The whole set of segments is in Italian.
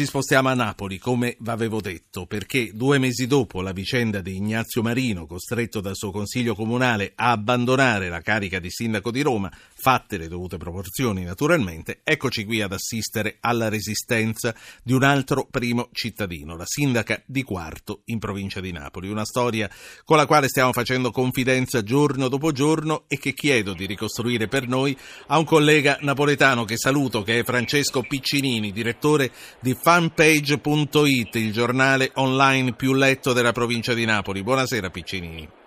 ci spostiamo a Napoli, come avevo detto, perché due mesi dopo la vicenda di Ignazio Marino, costretto dal suo consiglio comunale a abbandonare la carica di sindaco di Roma, fatte le dovute proporzioni naturalmente, eccoci qui ad assistere alla resistenza di un altro primo cittadino, la sindaca di Quarto in provincia di Napoli. Una storia con la quale stiamo facendo confidenza giorno dopo giorno e che chiedo di ricostruire per noi a un collega napoletano che saluto, che è Francesco Piccinini, direttore di fanpage.it, il giornale online più letto della provincia di Napoli. Buonasera Piccinini.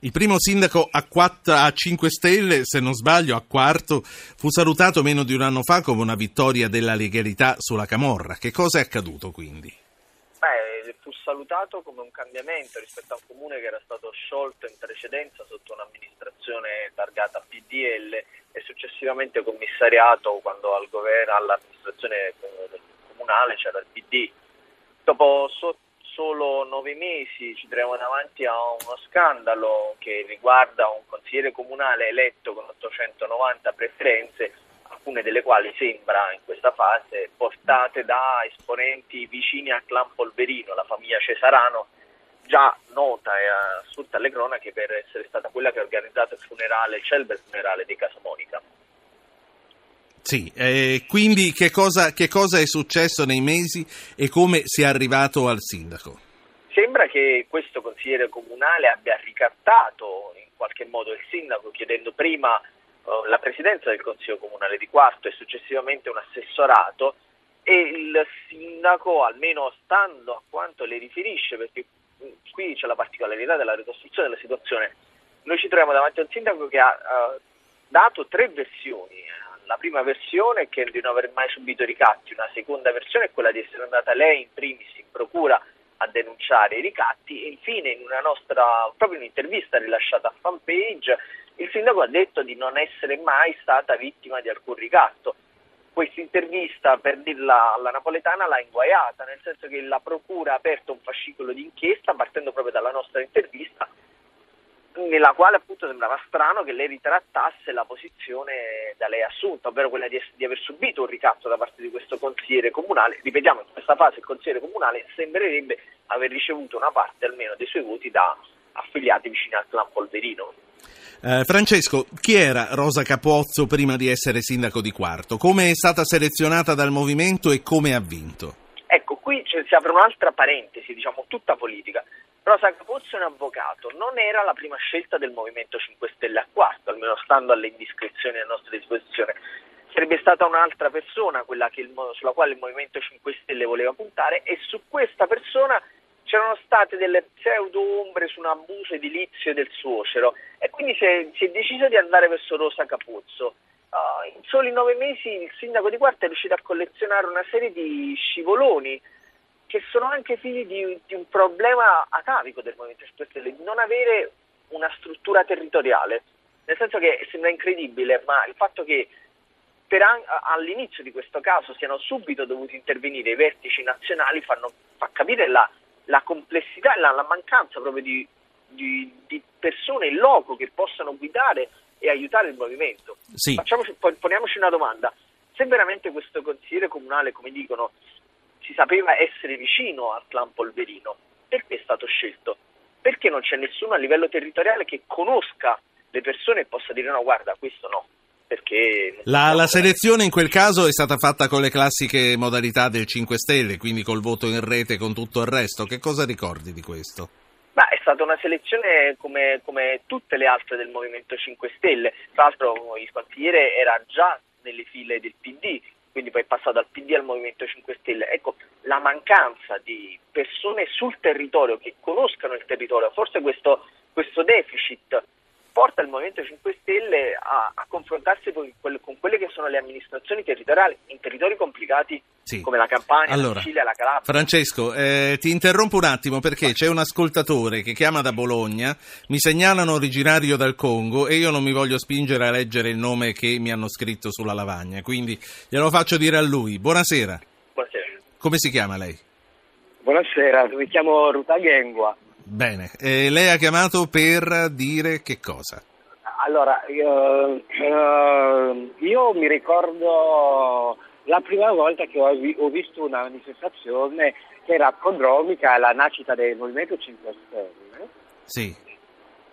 Il primo sindaco a, 4, a 5 Stelle, se non sbaglio, a quarto, fu salutato meno di un anno fa come una vittoria della legalità sulla Camorra. Che cosa è accaduto quindi? Beh, fu salutato come un cambiamento rispetto a un comune che era stato sciolto in precedenza sotto un'amministrazione targata PDL e successivamente commissariato quando al governo, all'amministrazione comunale c'era il PD. Dopo so, solo nove mesi ci troviamo davanti a uno scandalo che riguarda un consigliere comunale eletto con 890 preferenze, alcune delle quali sembra in questa fase portate da esponenti vicini al clan Polverino, la famiglia Cesarano, già nota e assunta alle cronache per essere stata quella che ha organizzato il funerale, il celebre funerale di Casa Monica. Sì, eh, quindi che cosa, che cosa è successo nei mesi e come si è arrivato al sindaco? Sembra che questo consigliere comunale abbia ricattato in qualche modo il sindaco chiedendo prima uh, la presidenza del consiglio comunale di Quarto e successivamente un assessorato e il sindaco, almeno stando a quanto le riferisce, perché qui c'è la particolarità della ricostruzione della situazione, noi ci troviamo davanti a un sindaco che ha uh, dato tre versioni la prima versione è che di non aver mai subito ricatti, una seconda versione è quella di essere andata lei in primis in procura a denunciare i ricatti e infine in una nostra proprio un'intervista rilasciata a fanpage il sindaco ha detto di non essere mai stata vittima di alcun ricatto. Questa intervista, per dirla alla napoletana, l'ha inguaiata, nel senso che la procura ha aperto un fascicolo di inchiesta partendo proprio dalla nostra intervista nella quale appunto sembrava strano che lei ritrattasse la posizione da lei assunta, ovvero quella di, di, aver subito un ricatto da parte di questo consigliere comunale. Ripetiamo, in questa fase il consigliere comunale sembrerebbe aver ricevuto una parte almeno dei suoi voti da affiliati vicini al clan Polverino. Eh, Francesco, chi era Rosa Capozzo prima di essere sindaco di Quarto? Come è stata selezionata dal movimento e come ha vinto? Qui si apre un'altra parentesi, diciamo tutta politica. Rosa Capozzo è un avvocato, non era la prima scelta del Movimento 5 Stelle a quarto, almeno stando alle indiscrezioni a nostra disposizione. Sarebbe stata un'altra persona quella il, sulla quale il Movimento 5 Stelle voleva puntare e su questa persona c'erano state delle pseudo ombre su un abuso edilizio del suocero e quindi si è, si è deciso di andare verso Rosa Capuzzo. Uh, in soli nove mesi il sindaco di Quarta è riuscito a collezionare una serie di scivoloni che sono anche figli di, di un problema atavico del Movimento 5 Stelle, di non avere una struttura territoriale. Nel senso che sembra incredibile, ma il fatto che an- all'inizio di questo caso siano subito dovuti intervenire i vertici nazionali fanno, fa capire la, la complessità e la, la, mancanza proprio di, di, di, persone in loco che possano guidare e aiutare il movimento. Sì. Facciamoci, poniamoci una domanda, se veramente questo consigliere comunale, come dicono, si sapeva essere vicino al clan Polverino. Perché è stato scelto? Perché non c'è nessuno a livello territoriale che conosca le persone e possa dire no, guarda, questo no. La, la, selezione in quel caso è stata fatta con le classiche modalità del 5 Stelle, quindi col voto in rete e con tutto il resto. Che cosa ricordi di questo? Beh, è stata una selezione come, come, tutte le altre del Movimento 5 Stelle. Tra l'altro il consigliere era già nelle file del PD, quindi poi è passato dal PD al Movimento 5 Stelle. Ecco, la mancanza di persone sul territorio che conoscano il territorio, forse questo, questo deficit porta il Movimento 5 Stelle a, a confrontarsi con quelle, con quelle, che sono le amministrazioni territoriali in territori complicati sì. come la Campania, allora, la Sicilia, la Calabria. Francesco, eh, ti interrompo un attimo perché c'è un ascoltatore che chiama da Bologna, mi segnalano originario dal Congo e io non mi voglio spingere a leggere il nome che mi hanno scritto sulla lavagna, quindi glielo faccio dire a lui. Buonasera. Buonasera. Come si chiama lei? Buonasera, mi chiamo Ruta Gengua. Bene, e lei ha chiamato per dire che cosa? Allora, io, uh, io mi ricordo la prima volta che ho, ho visto una manifestazione che era prodromica alla nascita del Movimento 5 Stelle. Sì.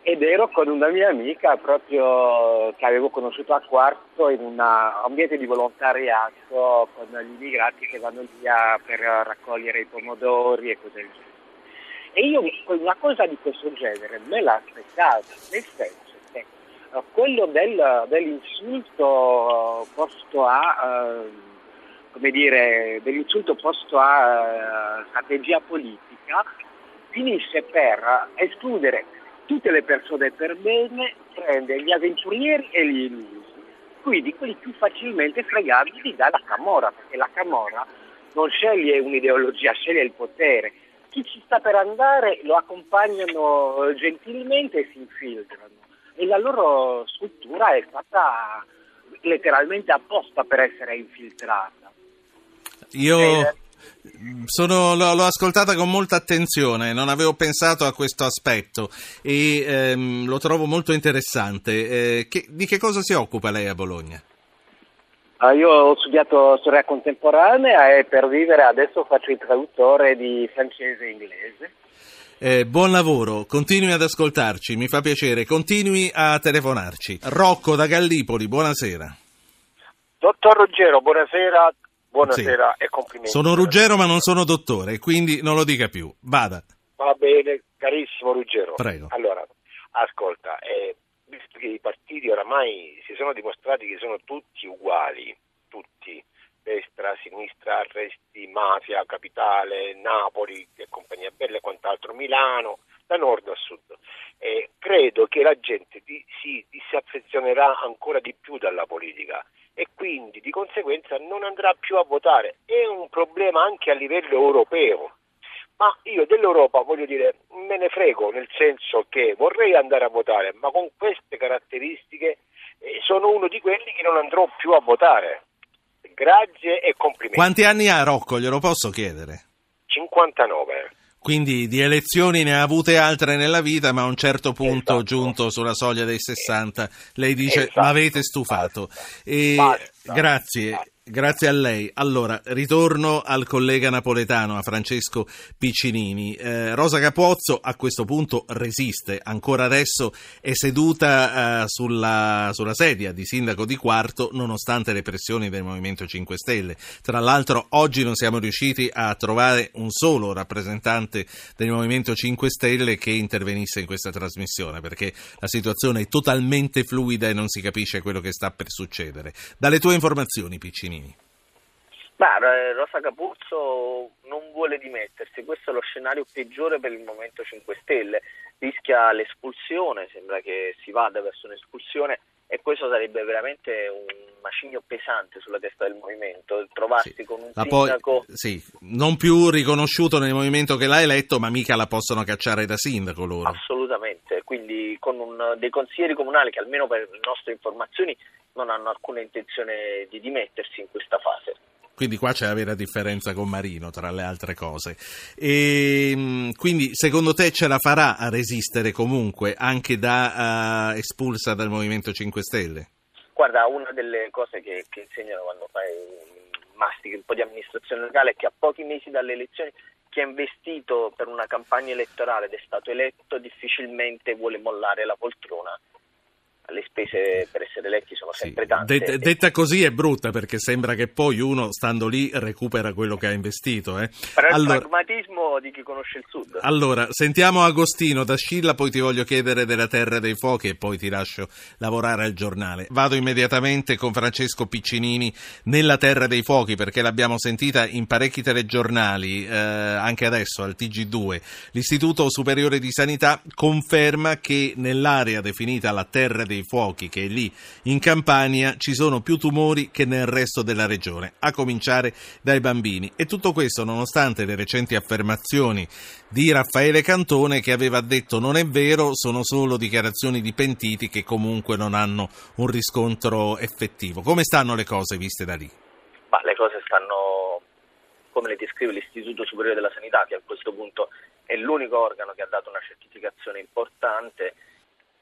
Ed ero con una mia amica proprio che avevo conosciuto a Quarto in un ambiente di volontariato con gli immigrati che vanno via per raccogliere i pomodori e cose del genere. E io una cosa di questo genere me l'aspettavo, nel senso che uh, quello del, dell'insulto posto a... Uh, come dire, dell'insulto posto a uh, strategia politica finisce per escludere tutte le persone per bene, prende gli avventurieri e gli illusi, quindi quelli più facilmente fregabili dalla Camorra, perché la Camorra non sceglie un'ideologia, sceglie il potere. Chi ci sta per andare lo accompagnano gentilmente e si infiltrano e la loro struttura è stata letteralmente apposta per essere infiltrata. Io sono, l'ho, l'ho, ascoltata con molta attenzione, non avevo pensato a questo aspetto e ehm, lo trovo molto interessante. Eh, che, di che cosa si occupa lei a Bologna? Ah, io ho studiato storia contemporanea e per vivere adesso faccio il traduttore di francese e inglese. Eh, buon lavoro, continui ad ascoltarci, mi fa piacere, continui a telefonarci. Rocco da Gallipoli, buonasera. Dottor Ruggero, buonasera, Buonasera sì. e complimenti. Sono Ruggero ma non sono dottore, quindi non lo dica più. Vada. Va bene, carissimo Ruggero. Prego. Allora, ascolta, eh, visto che i partiti oramai si sono dimostrati che sono tutti uguali, tutti, destra, sinistra, arresti, mafia, capitale, Napoli e compagnia bella e quant'altro, Milano, da nord a sud. Eh, credo che la gente di, si disaffezionerà ancora di più dalla politica e quindi di conseguenza non andrà più a votare. È un problema anche a livello europeo. Ma io dell'Europa voglio dire, me ne frego, nel senso che vorrei andare a votare, ma con queste caratteristiche eh, sono uno di quelli che non andrò più a votare. Grazie e complimenti. Quanti anni ha Rocco? Glielo posso chiedere? 59. Quindi di elezioni ne ha avute altre nella vita, ma a un certo punto, esatto. giunto sulla soglia dei 60, lei dice: esatto. Ma avete stufato. Basta. E Basta. grazie. Basta. Grazie a lei. Allora, ritorno al collega napoletano, a Francesco Piccinini. Eh, Rosa Capozzo a questo punto resiste, ancora adesso è seduta eh, sulla, sulla, sedia di sindaco di Quarto nonostante le pressioni del Movimento 5 Stelle. Tra l'altro oggi non siamo riusciti a trovare un solo rappresentante del Movimento 5 Stelle che intervenisse in questa trasmissione perché la situazione è totalmente fluida e non si capisce quello che sta per succedere. Dalle tue informazioni, Piccinini. Bernardini? Ma Rosa Capuzzo non vuole dimettersi, questo è lo scenario peggiore per il Movimento 5 Stelle, rischia l'espulsione, sembra che si vada verso un'espulsione e questo sarebbe veramente un macigno pesante sulla testa del movimento, trovarsi sì. con un la sindaco... Poi, sì, non più riconosciuto nel movimento che l'ha eletto, ma mica la possono cacciare da sindaco loro. Assolutamente, quindi con un, dei consiglieri comunali che almeno per le nostre informazioni non hanno alcuna intenzione di dimettersi in questa fase. Quindi qua c'è la vera differenza con Marino, tra le altre cose. E, ehm, quindi secondo te ce la farà a resistere comunque anche da uh, espulsa dal Movimento 5 Stelle? Guarda, una delle cose che, che insegnano quando fai mastichi un po' di amministrazione locale è che a pochi mesi dalle elezioni chi ha investito per una campagna elettorale ed è stato eletto difficilmente vuole mollare la poltrona le spese per essere eletti sono sempre sì. tante. Det- detta così è brutta perché sembra che poi uno, stando lì, recupera quello che ha investito. Eh. Però allora, il pragmatismo di chi conosce il Sud. Allora, sentiamo Agostino da Scilla, poi ti voglio chiedere della Terra dei Fuochi e poi ti lascio lavorare al giornale. Vado immediatamente con Francesco Piccinini nella Terra dei Fuochi perché l'abbiamo sentita in parecchi telegiornali, eh, anche adesso al TG2. L'Istituto Superiore di Sanità conferma che nell'area definita la Terra dei dei fuochi che è lì in Campania ci sono più tumori che nel resto della regione, a cominciare dai bambini. E tutto questo nonostante le recenti affermazioni di Raffaele Cantone che aveva detto non è vero, sono solo dichiarazioni di pentiti che comunque non hanno un riscontro effettivo. Come stanno le cose viste da lì? Ma le cose stanno come le descrive l'Istituto Superiore della Sanità, che a questo punto è l'unico organo che ha dato una certificazione importante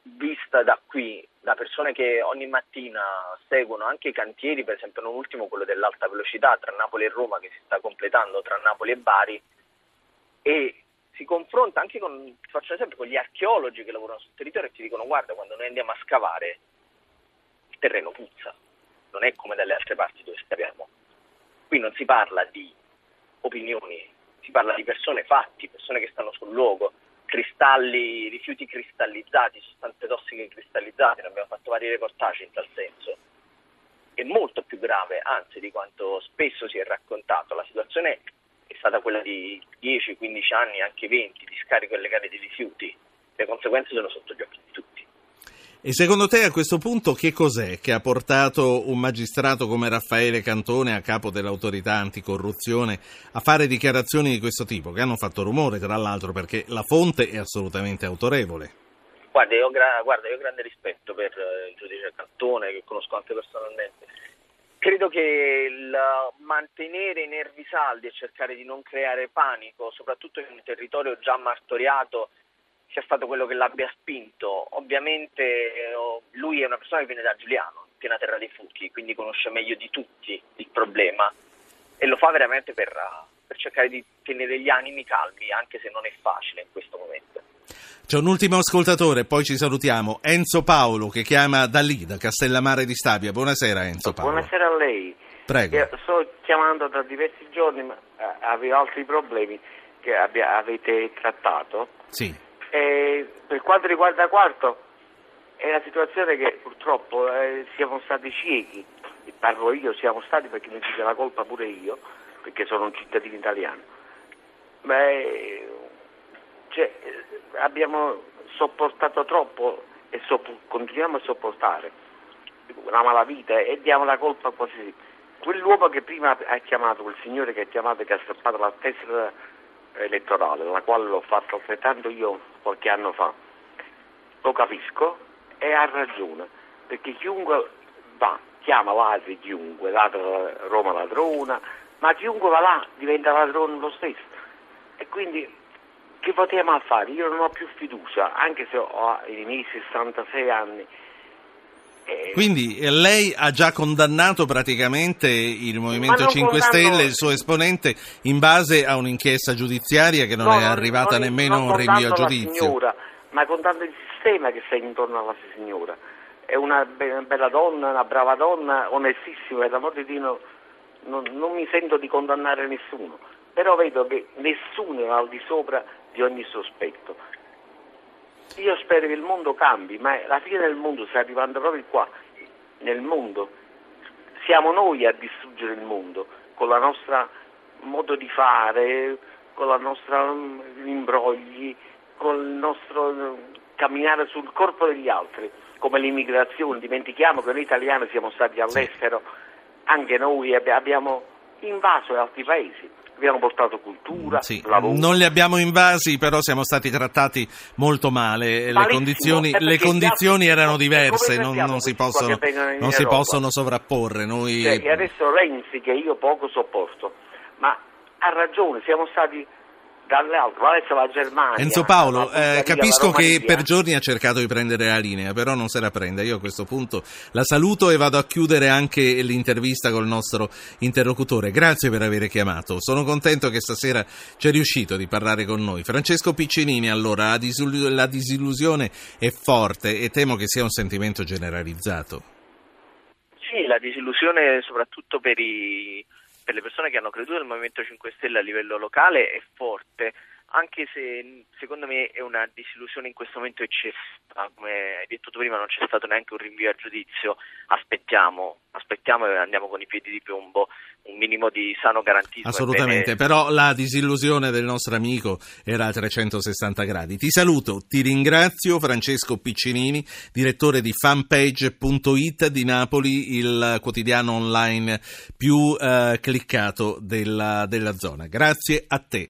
vista da qui da persone che ogni mattina seguono anche i cantieri, per esempio non ultimo quello dell'alta velocità tra Napoli e Roma che si sta completando tra Napoli e Bari e si confronta anche con, faccio un esempio, con gli archeologi che lavorano sul territorio e ti dicono guarda quando noi andiamo a scavare il terreno puzza, non è come dalle altre parti dove scaviamo. Qui non si parla di opinioni, si parla di persone fatti, persone che stanno sul luogo, cristalli, rifiuti cristallizzati, sostanze tossiche cristallizzate, ne abbiamo fatto vari reportage in tal senso. È molto più grave, anzi, di quanto spesso si è raccontato. La situazione è stata quella di 10, 15 anni, anche 20 di scarico illegale di rifiuti. Le conseguenze sono sotto gli occhi di tutti. E secondo te a questo punto che cos'è che ha portato un magistrato come Raffaele Cantone a capo dell'autorità anticorruzione a fare dichiarazioni di questo tipo, che hanno fatto rumore tra l'altro perché la fonte è assolutamente autorevole? Guarda, io, ho grande rispetto per eh, il giudice Cantone, che conosco anche personalmente. Credo che il mantenere i nervi saldi e cercare di non creare panico, soprattutto in un territorio già martoriato, sia stato quello che l'abbia spinto. Ovviamente eh, lui è una persona che viene da Giuliano, piena terra dei fuchi, quindi conosce meglio di tutti il problema e lo fa veramente per, per cercare di tenere gli animi calmi, anche se non è facile in questo momento. C'è un ultimo ascoltatore, poi ci salutiamo. Enzo Paolo che chiama da lì, da Castellammare di Stabia. Buonasera Enzo Paolo. Buonasera a lei. Prego. Io sto chiamando da diversi giorni, ma eh, avevo altri problemi che abbia, avete trattato. Sì. E per quanto riguarda Quarto, è una situazione che purtroppo eh, siamo stati ciechi, parlo io, siamo stati perché mi dice la colpa pure io, perché sono un cittadino italiano. Beh, cioè, abbiamo sopportato troppo e sopp- continuiamo a sopportare la malavita e diamo la colpa quasi. Quell'uomo che prima ha chiamato, quel signore che ha chiamato e che ha strappato la tessera elettorale, la quale l'ho fatto altrettanto io qualche anno fa. Lo capisco e ha ragione, perché chiunque va, chiama l'altro chiunque, ladra Roma ladrona, ma chiunque va là diventa ladrone lo stesso. E quindi che votiamo a fare? Io non ho più fiducia, anche se ho i miei 66 anni quindi eh, lei ha già condannato praticamente il Movimento 5 Stelle, il suo esponente, in base a un'inchiesta giudiziaria che non no, è arrivata non, nemmeno non a un rinvio a giudizio. Signora, ma contando il sistema che sta intorno alla signora. È una bella donna, una brava donna, onestissima, e l'amor di Dio non, non mi sento di condannare nessuno, però vedo che nessuno è al di sopra di ogni sospetto. Io spero che il mondo cambi, ma la fine del mondo sta arrivando proprio qua, nel mondo. Siamo noi a distruggere il mondo con la nostra modo di fare, con la nostra um, imbrogli, con il nostro uh, camminare sul corpo degli altri, come l'immigrazione. Dimentichiamo che noi italiani siamo stati all'estero, anche noi abbiamo invaso altri paesi abbiamo portato cultura, sì. lavoro. Non li abbiamo invasi, però siamo stati trattati molto male. Le condizioni, le condizioni erano diverse, non, non, si possono, non si possono, sovrapporre. Noi... Cioè, adesso Renzi, che io poco sopporto, ma ha ragione, siamo stati dall'altro, adesso la Germania. Enzo Paolo, eh, capisco che per giorni ha cercato di prendere la linea, però non se la prende. Io a questo punto la saluto e vado a chiudere anche l'intervista col nostro interlocutore. Grazie per aver chiamato. Sono contento che stasera c'è riuscito di parlare con noi. Francesco Piccinini, allora, la, disillu- la disillusione è forte e temo che sia un sentimento generalizzato. Sì, la disillusione soprattutto per i per le persone che hanno creduto nel Movimento 5 Stelle a livello locale è forte, anche se secondo me è una disillusione in questo momento eccessiva, come hai detto tu prima non c'è stato neanche un rinvio a giudizio, aspettiamo, aspettiamo e andiamo con i piedi di piombo, un minimo di sano garantismo. Assolutamente, però la disillusione del nostro amico era a 360 gradi. Ti saluto, ti ringrazio Francesco Piccinini, direttore di fanpage.it di Napoli, il quotidiano online più eh, cliccato della, della zona. Grazie a te.